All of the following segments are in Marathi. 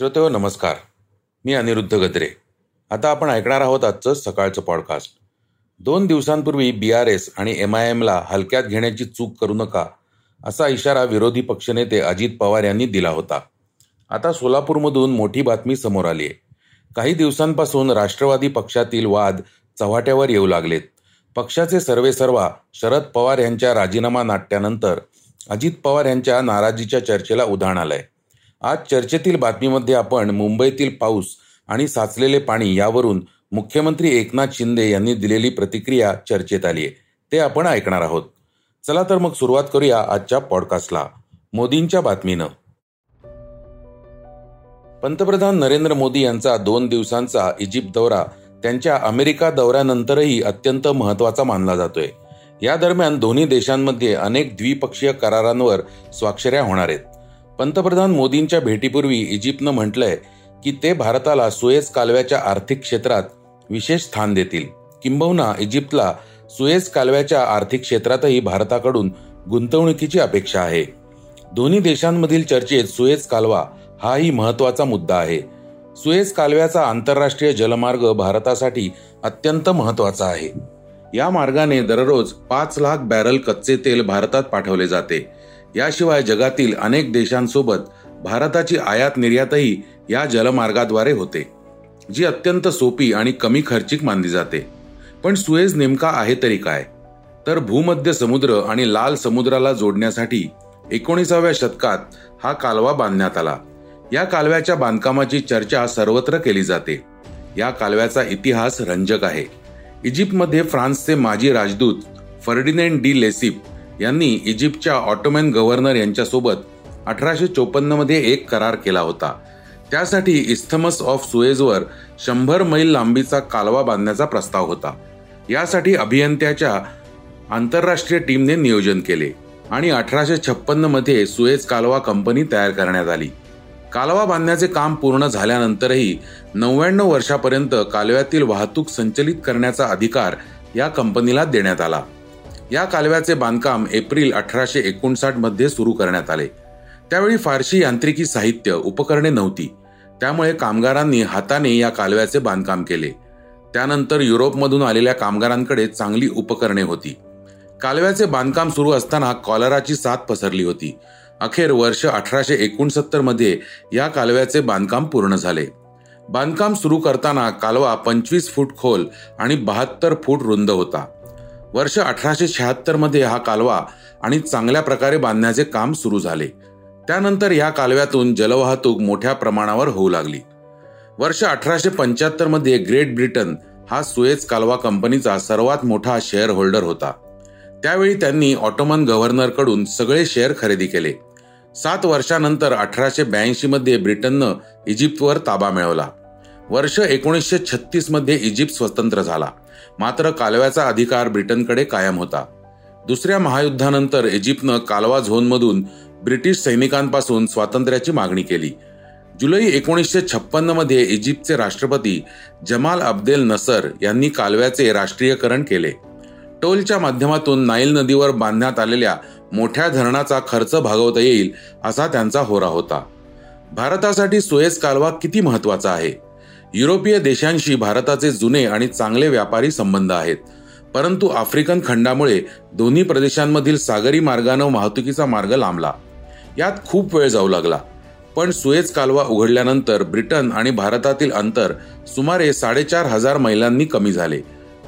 श्रोतेहो नमस्कार. मी अनिरुद्ध गद्रे. आता आपण ऐकणार आहोत आजचं सकाळचं पॉडकास्ट दोन दिवसांपूर्वी बी आर एस आणि एम आय एमला हलक्यात घेण्याची चूक करू नका असा इशारा विरोधी पक्षनेते अजित पवार यांनी दिला होता. आता सोलापूरमधून मोठी बातमी समोर आली आहे. काही दिवसांपासून राष्ट्रवादी पक्षातील वाद चव्हाट्यावर येऊ लागलेत. पक्षाचे सर्वेसर्वा शरद पवार यांच्या राजीनामा नाट्यानंतर अजित पवार यांच्या नाराजीच्या चर्चेला उधाण आलंय. आज चर्चेतील बातमीमध्ये आपण मुंबईतील पाऊस आणि साचलेले पाणी यावरून मुख्यमंत्री एकनाथ शिंदे यांनी दिलेली प्रतिक्रिया चर्चेत आली आहे ते आपण ऐकणार आहोत. चला तर मग सुरुवात करूया आजच्या पॉडकास्टला. मोदींच्या बातमीनं. पंतप्रधान नरेंद्र मोदी यांचा दोन दिवसांचा इजिप्त दौरा त्यांच्या अमेरिका दौऱ्यानंतरही अत्यंत महत्त्वाचा मानला जातोय. या दरम्यान दोन्ही देशांमध्ये अनेक द्विपक्षीय करारांवर स्वाक्षऱ्या होणार आहेत. पंतप्रधान मोदींच्या भेटीपूर्वी इजिप्तनं म्हटलंय की ते भारताला सुएज कालव्याच्या आर्थिक क्षेत्रात विशेष स्थान देतील. किंबहुना इजिप्तला सुएज कालव्याच्या आर्थिक क्षेत्रातही भारताकडून गुंतवणुकीची अपेक्षा आहे. दोन्ही देशांमधील चर्चेत सुएज कालवा हाही महत्त्वाचा मुद्दा आहे. सुएज कालव्याचा आंतरराष्ट्रीय जलमार्ग भारतासाठी अत्यंत महत्त्वाचा आहे. या मार्गाने दररोज पाच लाख बॅरल कच्चे तेल भारतात पाठवले जाते. याशिवाय जगातील अनेक देशांसोबत भारताची आयात निर्यातही या जलमार्गाद्वारे होते जी अत्यंत सोपी आणि कमी खर्चिक मानली जाते. पण सुएज नेमका आहे तरी काय? तर भूमध्य समुद्र आणि लाल समुद्राला जोडण्यासाठी एकोणीसाव्या शतकात हा कालवा बांधण्यात आला. या कालव्याच्या बांधकामाची चर्चा सर्वत्र केली जाते. या कालव्याचा इतिहास रंजक आहे. इजिप्तमध्ये फ्रान्सचे माजी राजदूत फर्डिनेंड डी लेसिप यांनी इजिप्तच्या ऑटोमॅन गव्हर्नर यांच्यासोबत अठराशे चोपन्नमध्ये एक करार केला होता. त्यासाठी इस्थमस ऑफ सुएजवर शंभर मैल लांबीचा कालवा बांधण्याचा प्रस्ताव होता. यासाठी अभियंत्याच्या आंतरराष्ट्रीय टीमने नियोजन केले आणि अठराशे छप्पन्नमध्ये सुएज कालवा कंपनी तयार करण्यात आली. कालवा बांधण्याचे काम पूर्ण झाल्यानंतरही नव्याण्णव वर्षापर्यंत कालव्यातील वाहतूक संचलित करण्याचा अधिकार या कंपनीला देण्यात आला. या कालव्याचे बांधकाम एप्रिल अठराशे एकोणसाठमध्ये सुरू करण्यात आले. त्यावेळी फारशी यांत्रिकी साहित्य उपकरणे नव्हती. त्यामुळे कामगारांनी हाताने या कालव्याचे बांधकाम केले. त्यानंतर युरोपमधून आलेल्या कामगारांकडे चांगली उपकरणे होती. कालव्याचे बांधकाम सुरू असताना कॉलराची साथ पसरली होती. अखेर वर्ष अठराशे एकोणसत्तरमध्ये या कालव्याचे बांधकाम पूर्ण झाले. बांधकाम सुरू करताना कालवा पंचवीस फूट खोल आणि बहात्तर फूट रुंद होता. वर्ष अठराशे शहात्तरमध्ये हा कालवा आणि चांगल्या प्रकारे बांधण्याचे काम सुरू झाले. त्यानंतर या कालव्यातून जलवाहतूक मोठ्या प्रमाणावर होऊ लागली. वर्ष अठराशे पंच्याहत्तरमध्ये ग्रेट ब्रिटन हा सुएज कालवा कंपनीचा सर्वात मोठा शेअर होल्डर होता. त्यावेळी त्यांनी ऑटोमन गव्हर्नरकडून सगळे शेअर खरेदी केले. सात वर्षानंतर अठराशे ब्याऐंशी मध्ये ब्रिटननं इजिप्तवर ताबा मिळवला. वर्ष एकोणीसशे छत्तीसमध्ये इजिप्त स्वतंत्र झाला. मात्र कालव्याचा अधिकार ब्रिटनकडे कायम होता. दुसऱ्या महायुद्धानंतर इजिप्तनं कालवा झोनमधून ब्रिटिश सैनिकांपासून स्वातंत्र्याची मागणी केली. जुलै एकोणीसशे छप्पन्नमध्ये इजिप्तचे राष्ट्रपती जमाल अब्देल नसर यांनी कालव्याचे राष्ट्रीयकरण केले. टोलच्या माध्यमातून नाईल नदीवर बांधण्यात आलेल्या मोठ्या धरणाचा खर्च भागवता येईल असा त्यांचा होरा होता. भारतासाठी सुएज कालवा किती महत्त्वाचा आहे? युरोपीय देशांशी भारताचे जुने आणि चांगले व्यापारी संबंध आहेत. परंतु आफ्रिकन खंडामुळे दोन्ही प्रदेशांमधील सागरी मार्गानं वाहतुकीचा मार्ग लांबला. यात खूप वेळ जाऊ लागला. पण सुएज कालवा उघडल्यानंतर ब्रिटन आणि भारतातील अंतर सुमारे साडेचार हजार मैलांनी कमी झाले.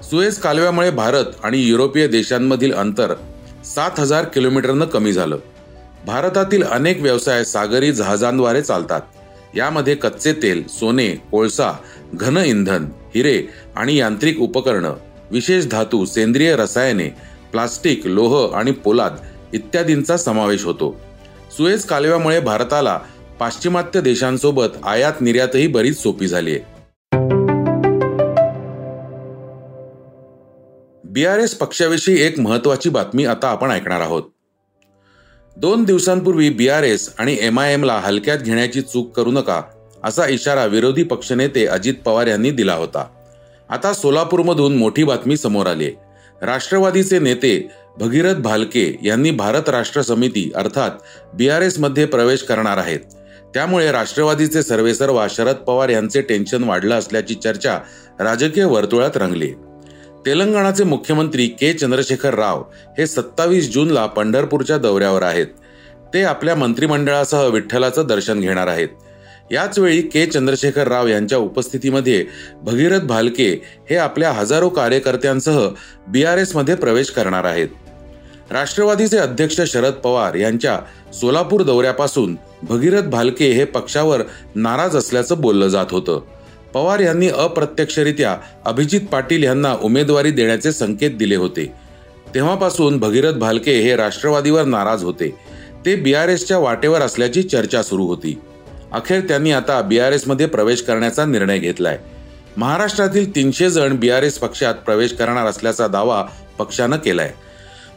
सुएज कालव्यामुळे भारत आणि युरोपीय देशांमधील अंतर सात हजार किलोमीटरनं कमी झालं. भारतातील अनेक व्यवसाय सागरी जहाजांद्वारे चालतात. यामध्ये कच्चे तेल सोने कोळसा घन इंधन हिरे आणि यांत्रिक उपकरणं विशेष धातू सेंद्रिय रसायने प्लास्टिक लोह आणि पोलाद इत्यादींचा समावेश होतो. सुएज कालव्यामुळे भारताला पाश्चिमात्य देशांसोबत आयात निर्यातही बरीच सोपी झाली आहे बीआरएस पक्षाविषयी एक महत्वाची बातमी आता आपण ऐकणार आहोत. दोन दिवसांपूर्वी बी आर एस आणि एम आय एमला हलक्यात घेण्याची चूक करू नका असा इशारा विरोधी पक्षनेते अजित पवार यांनी दिला होता. आता सोलापूरमधून मोठी बातमी समोर आली राष्ट्रवादीचे नेते भगीरथ भालके यांनी भारत राष्ट्र समिती अर्थात बी आर एसमध्ये प्रवेश करणार आहेत. त्यामुळे राष्ट्रवादीचे सर्वेसर्वा शरद पवार यांचे टेन्शन वाढलं असल्याची चर्चा राजकीय वर्तुळात रंगली. तेलंगणाचे मुख्यमंत्री के चंद्रशेखर राव हे सत्तावीस जूनला पंढरपूरच्या दौऱ्यावर आहेत. ते आपल्या मंत्रिमंडळासह विठ्ठलाचं दर्शन घेणार आहेत. याच वेळी के चंद्रशेखर राव यांच्या उपस्थितीमध्ये भगीरथ भालके हे आपल्या हजारो कार्यकर्त्यांसह बी आर एसमध्ये प्रवेश करणार आहेत. राष्ट्रवादीचे अध्यक्ष शरद पवार यांच्या सोलापूर दौऱ्यापासून भगीरथ भालके हे पक्षावर नाराज असल्याचं बोललं जात होतं. पवार यांनी अप्रत्यक्षरित्या अभिजित पाटील यांना उमेदवारी देण्याचे संकेत दिले होते. तेव्हापासून भगीरथ भालके हे राष्ट्रवादीवर नाराज होते. ते बी आर एसच्या वाटेवर असल्याची चर्चा सुरू होती. अखेर त्यांनी आता बी आर एसमध्ये प्रवेश करण्याचा निर्णय घेतलाय. महाराष्ट्रातील तीनशे जण बी आर एस पक्षात प्रवेश करणार असल्याचा दावा पक्षानं केलाय.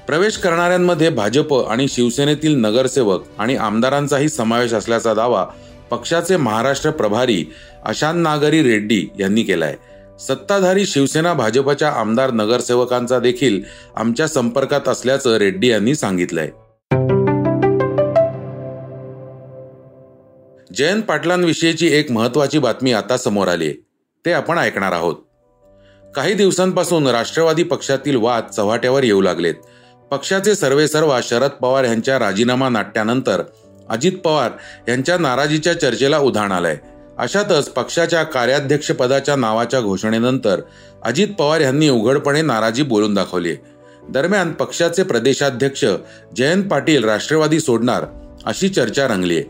प्रवेश करणाऱ्यांमध्ये भाजप आणि शिवसेनेतील नगरसेवक आणि आमदारांचाही समावेश असल्याचा दावा पक्षाचे महाराष्ट्र प्रभारी अशांत नागरी रेड्डी यांनी केलाय. सत्ताधारी शिवसेना भाजपच्या आमदार नगरसेवकांचा देखील आमच्या संपर्कात असल्याचं रेड्डी यांनी सांगितलंय. जयंत पाटलांविषयीची एक महत्वाची बातमी आता समोर आली ते आपण ऐकणार आहोत. काही दिवसांपासून राष्ट्रवादी पक्षातील वाद चव्हाट्यावर येऊ लागलेत. पक्षाचे सर्वेसर्वा शरद पवार यांच्या राजीनामा नाट्यानंतर अजित पवार यांच्या नाराजीच्या चर्चेला उधाण आलंय. अशातच पक्षाच्या कार्याध्यक्ष पदाच्या नावाच्या घोषणेनंतर अजित पवार यांनी उघडपणे नाराजी बोलून दाखवली दरम्यान पक्षाचे प्रदेशाध्यक्ष जयंत पाटील राष्ट्रवादी सोडणार अशी चर्चा रंगली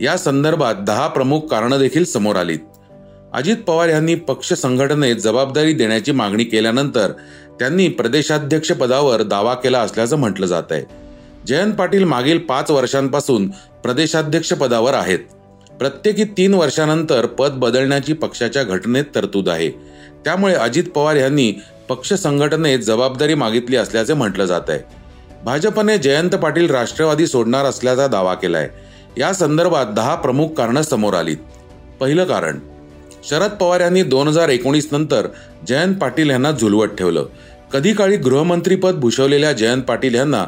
या संदर्भात दहा प्रमुख कारणं देखील समोर आलीत. अजित पवार यांनी पक्ष संघटनेत जबाबदारी देण्याची मागणी केल्यानंतर त्यांनी प्रदेशाध्यक्ष पदावर दावा केला असल्याचं म्हटलं जात आहे. जयंत पाटील मागील पाच वर्षांपासून प्रदेशाध्यक्ष पदावर आहेत. प्रत्येकी तीन वर्षानंतर पद बदलण्याची पक्षाच्या घटनेत तरतूद आहे. त्यामुळे अजित पवार यांनी पक्ष संघटनेत जबाबदारी मागितली असल्याचे म्हटलं जात आहे. भाजपने जयंत पाटील राष्ट्रवादी सोडणार असल्याचा दावा केलाय. या संदर्भात दहा प्रमुख कारणं समोर आलीत. पहिलं कारण शरद पवार यांनी दोन हजार एकोणीस नंतर जयंत पाटील यांना झुलवत ठेवलं. कधी काळी गृहमंत्रीपद भूषवलेल्या जयंत पाटील यांना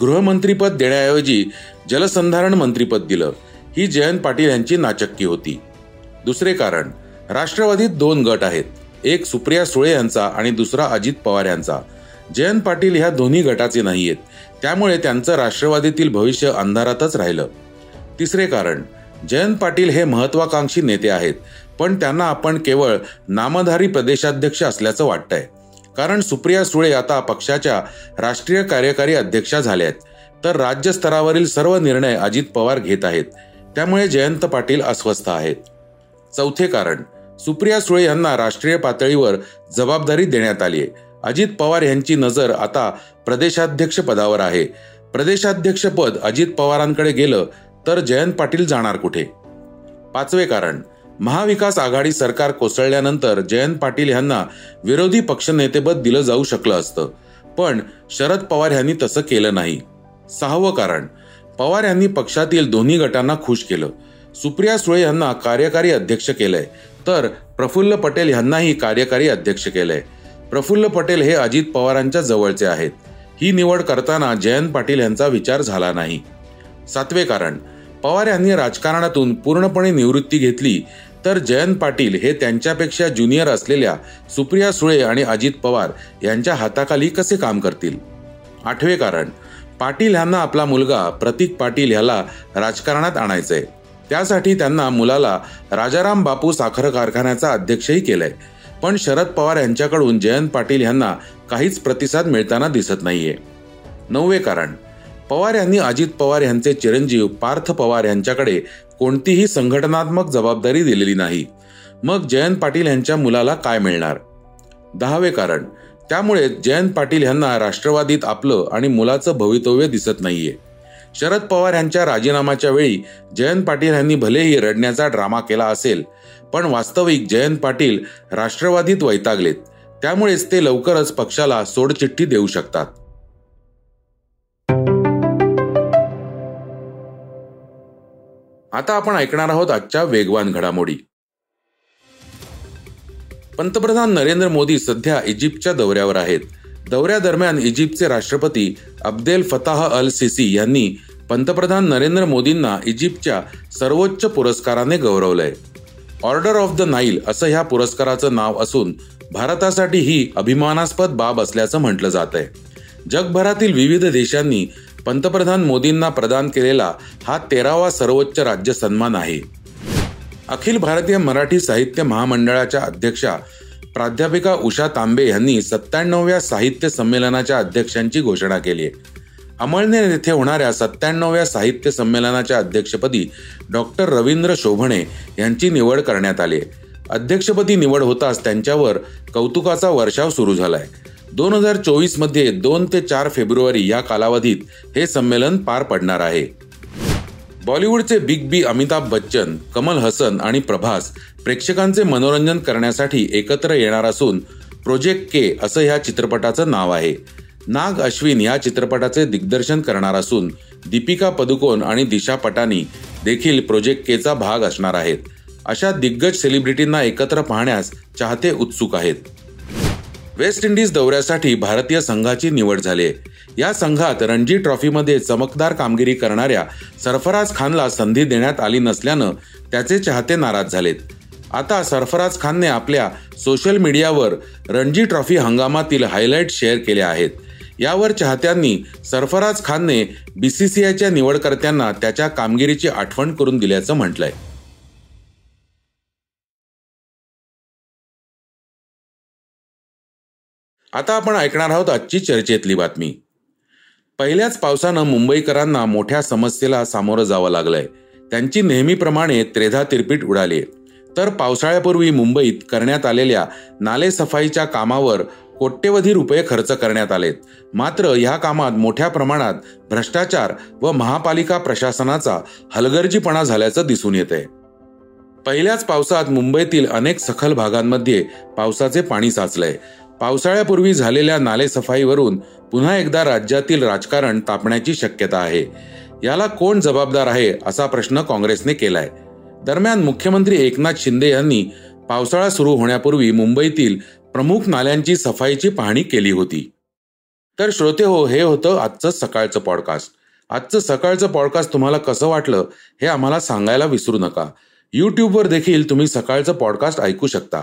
गृहमंत्रीपद देण्याऐवजी जलसंधारण मंत्रीपद दिलं. ही जयंत पाटील यांची नाचक्की होती. दुसरे कारण राष्ट्रवादीत दोन गट आहेत. एक सुप्रिया सुळे यांचा आणि दुसरा अजित पवार यांचा. जयंत पाटील ह्या दोन्ही गटाचे नाहीयेत. त्यामुळे त्यांचं राष्ट्रवादीतील भविष्य अंधारातच राहिलं. तिसरे कारण जयंत पाटील हे महत्वाकांक्षी नेते आहेत पण त्यांना आपण केवळ नामधारी प्रदेशाध्यक्ष असल्याचं वाटतंय. कारण सुप्रिया सुळे आता पक्षाच्या राष्ट्रीय कार्यकारी अध्यक्षा झाल्या आहेत तर राज्य स्तरावरील सर्व निर्णय अजित पवार घेत आहेत. त्यामुळे जयंत पाटील अस्वस्थ आहेत. चौथे कारण सुप्रिया सुळे यांना राष्ट्रीय पातळीवर जबाबदारी देण्यात आली आहे. अजित पवार यांची नजर आता प्रदेशाध्यक्ष पदावर आहे. प्रदेशाध्यक्ष पद अजित पवारांकडे गेलं तर जयंत पाटील जाणार कुठे? पाचवे कारण महाविकास आघाडी सरकार कोसळल्यानंतर जयंत पाटील यांना विरोधी पक्षनेतेपद दिलं जाऊ शकलं असतं. पण शरद पवार यांनी तसं केलं नाही. सहावं कारण पवार यांनी पक्षातील दोन्ही गटांना खुश केलं. सुप्रिया सुळे यांना कार्यकारी अध्यक्ष केलंय. तर प्रफुल्ल पटेल यांनाही कार्यकारी अध्यक्ष केलंय. प्रफुल्ल पटेल हे अजित पवारांच्या जवळचे आहेत. ही निवड करताना जयंत पाटील यांचा विचार झाला नाही. सातवे कारण पवार यांनी राजकारणातून पूर्णपणे निवृत्ती घेतली तर जयंत पाटील हे त्यांच्यापेक्षा ज्युनियर असलेल्या सुप्रिया सुळे आणि अजित पवार यांच्या हाताखाली कसे काम करतील? आठवे कारण पाटील यांना आपला मुलगा प्रतीक पाटील ह्याला राजकारणात आणायचंय. त्यासाठी त्यांना मुलाला राजाराम बापू साखर कारखान्याचा अध्यक्षही केलाय. पण शरद पवार यांच्याकडून जयंत पाटील यांना काहीच प्रतिसाद मिळताना दिसत नाहीये. नववे कारण पवार यांनी अजित पवार यांचे चिरंजीव पार्थ पवार यांच्याकडे कोणतीही संघटनात्मक जबाबदारी दिलेली नाही. मग जयंत पाटील यांच्या मुलाला काय मिळणार? दहावे कारण त्यामुळे जयंत पाटील यांना राष्ट्रवादीत आपलं आणि मुलाचं भवितव्य दिसत नाहीये. शरद पवार यांच्या राजीनाम्याच्या वेळी जयंत पाटील यांनी भलेही रडण्याचा ड्रामा केला असेल पण वास्तविक जयंत पाटील राष्ट्रवादीत वैतागलेत. त्यामुळेच ते लवकरच पक्षाला सोडचिठ्ठी देऊ शकतात. आता आपण ऐकणार आहोत आजच्या वेगवान घडामोडी. पंतप्रधान नरेंद्र मोदी सध्या इजिप्तच्या दौऱ्यावर आहेत. दौऱ्यादरम्यान इजिप्तचे राष्ट्रपती अब्देल फताह अल सिसी यांनी पंतप्रधान नरेंद्र मोदींना इजिप्तच्या सर्वोच्च पुरस्काराने गौरवलंय. ऑर्डर ऑफ द नाईल असं ह्या पुरस्काराचं नाव असून भारतासाठी ही अभिमानास्पद बाब असल्याचं म्हटलं जात आहे जगभरातील विविध देशांनी पंतप्रधान मोदींना प्रदान केलेला हा तेरावा सर्वोच्च राज्य सन्मान आहे. अखिल भारतीय मराठी साहित्य महामंडळाच्या अध्यक्षा प्राध्यापिका उषा तांबे यांनी सत्त्याण्णव्या साहित्य संमेलनाच्या अध्यक्षांची घोषणा केली आहे. अमळनेर येथे होणाऱ्या सत्त्याण्णव्या साहित्य संमेलनाच्या अध्यक्षपदी डॉक्टर रवींद्र शोभणे यांची निवड करण्यात आली अध्यक्षपदी निवड होताच त्यांच्यावर कौतुकाचा वर्षाव सुरू झाला आहे दोन हजार चोवीसमध्ये दोन ते चार फेब्रुवारी या कालावधीत हे संमेलन पार पडणार आहे. बॉलिवूडचे बिग बी अमिताभ बच्चन कमल हसन आणि प्रभास प्रेक्षकांचे मनोरंजन करण्यासाठी एकत्र येणार असून प्रोजेक्ट के असं ह्या चित्रपटाचं नाव आहे. नाग अश्विन या चित्रपटाचे दिग्दर्शन करणार असून दीपिका पदुकोण आणि दिशा पटानी देखील प्रोजेक्ट केचा भाग असणार आहेत. अशा दिग्गज सेलिब्रिटींना एकत्र पाहण्यास चाहते उत्सुक आहेत. वेस्ट इंडिज दौऱ्यासाठी भारतीय संघाची निवड झाली. या संघात रणजी ट्रॉफीमध्ये चमकदार कामगिरी करणाऱ्या सरफराज खानला संधी देण्यात आली नसल्यानं त्याचे चाहते नाराज झालेत. आता सरफराज खानने आपल्या सोशल मीडियावर रणजी ट्रॉफी हंगामातील हायलाईट शेअर केले आहेत. यावर चाहत्यांनी सरफराज खानने बी सी सी आयच्या निवडकर्त्यांना त्याच्या कामगिरीची आठवण करून दिल्याचं म्हटलंय. आता आपण ऐकणार आहोत आजची चर्चेतली बातमी. पहिल्याच पावसानं मुंबईकरांना मोठ्या समस्येला सामोरं जावं लागलंय. त्यांची नेहमीप्रमाणे त्रेधा तिरपीट उडाली तर पावसाळ्यापूर्वी मुंबईत करण्यात आलेल्या नालेसफाईच्या कामावर कोट्यवधी रुपये खर्च करण्यात आलेत. मात्र ह्या कामात मोठ्या प्रमाणात भ्रष्टाचार व महापालिका प्रशासनाचा हलगर्जीपणा झाल्याचं दिसून येतंय. पहिल्याच पावसात मुंबईतील अनेक सखल भागांमध्ये पावसाचे पाणी साचलंय. पावसाळ्यापूर्वी झालेल्या नालेसफाईवरून पुन्हा एकदा राज्यातील राजकारण तापण्याची शक्यता आहे. याला कोण जबाबदार आहे असा प्रश्न काँग्रेसने केलाय. दरम्यान मुख्यमंत्री एकनाथ शिंदे यांनी पावसाळा सुरू होण्यापूर्वी मुंबईतील प्रमुख नाल्यांची सफाईची पाहणी केली होती. तर श्रोते हो हे होतं आजचं सकाळचं पॉडकास्ट आजचं सकाळचं पॉडकास्ट तुम्हाला कसं वाटलं हे आम्हाला सांगायला विसरू नका. यूट्यूबवर देखील तुम्ही सकाळचं पॉडकास्ट ऐकू शकता.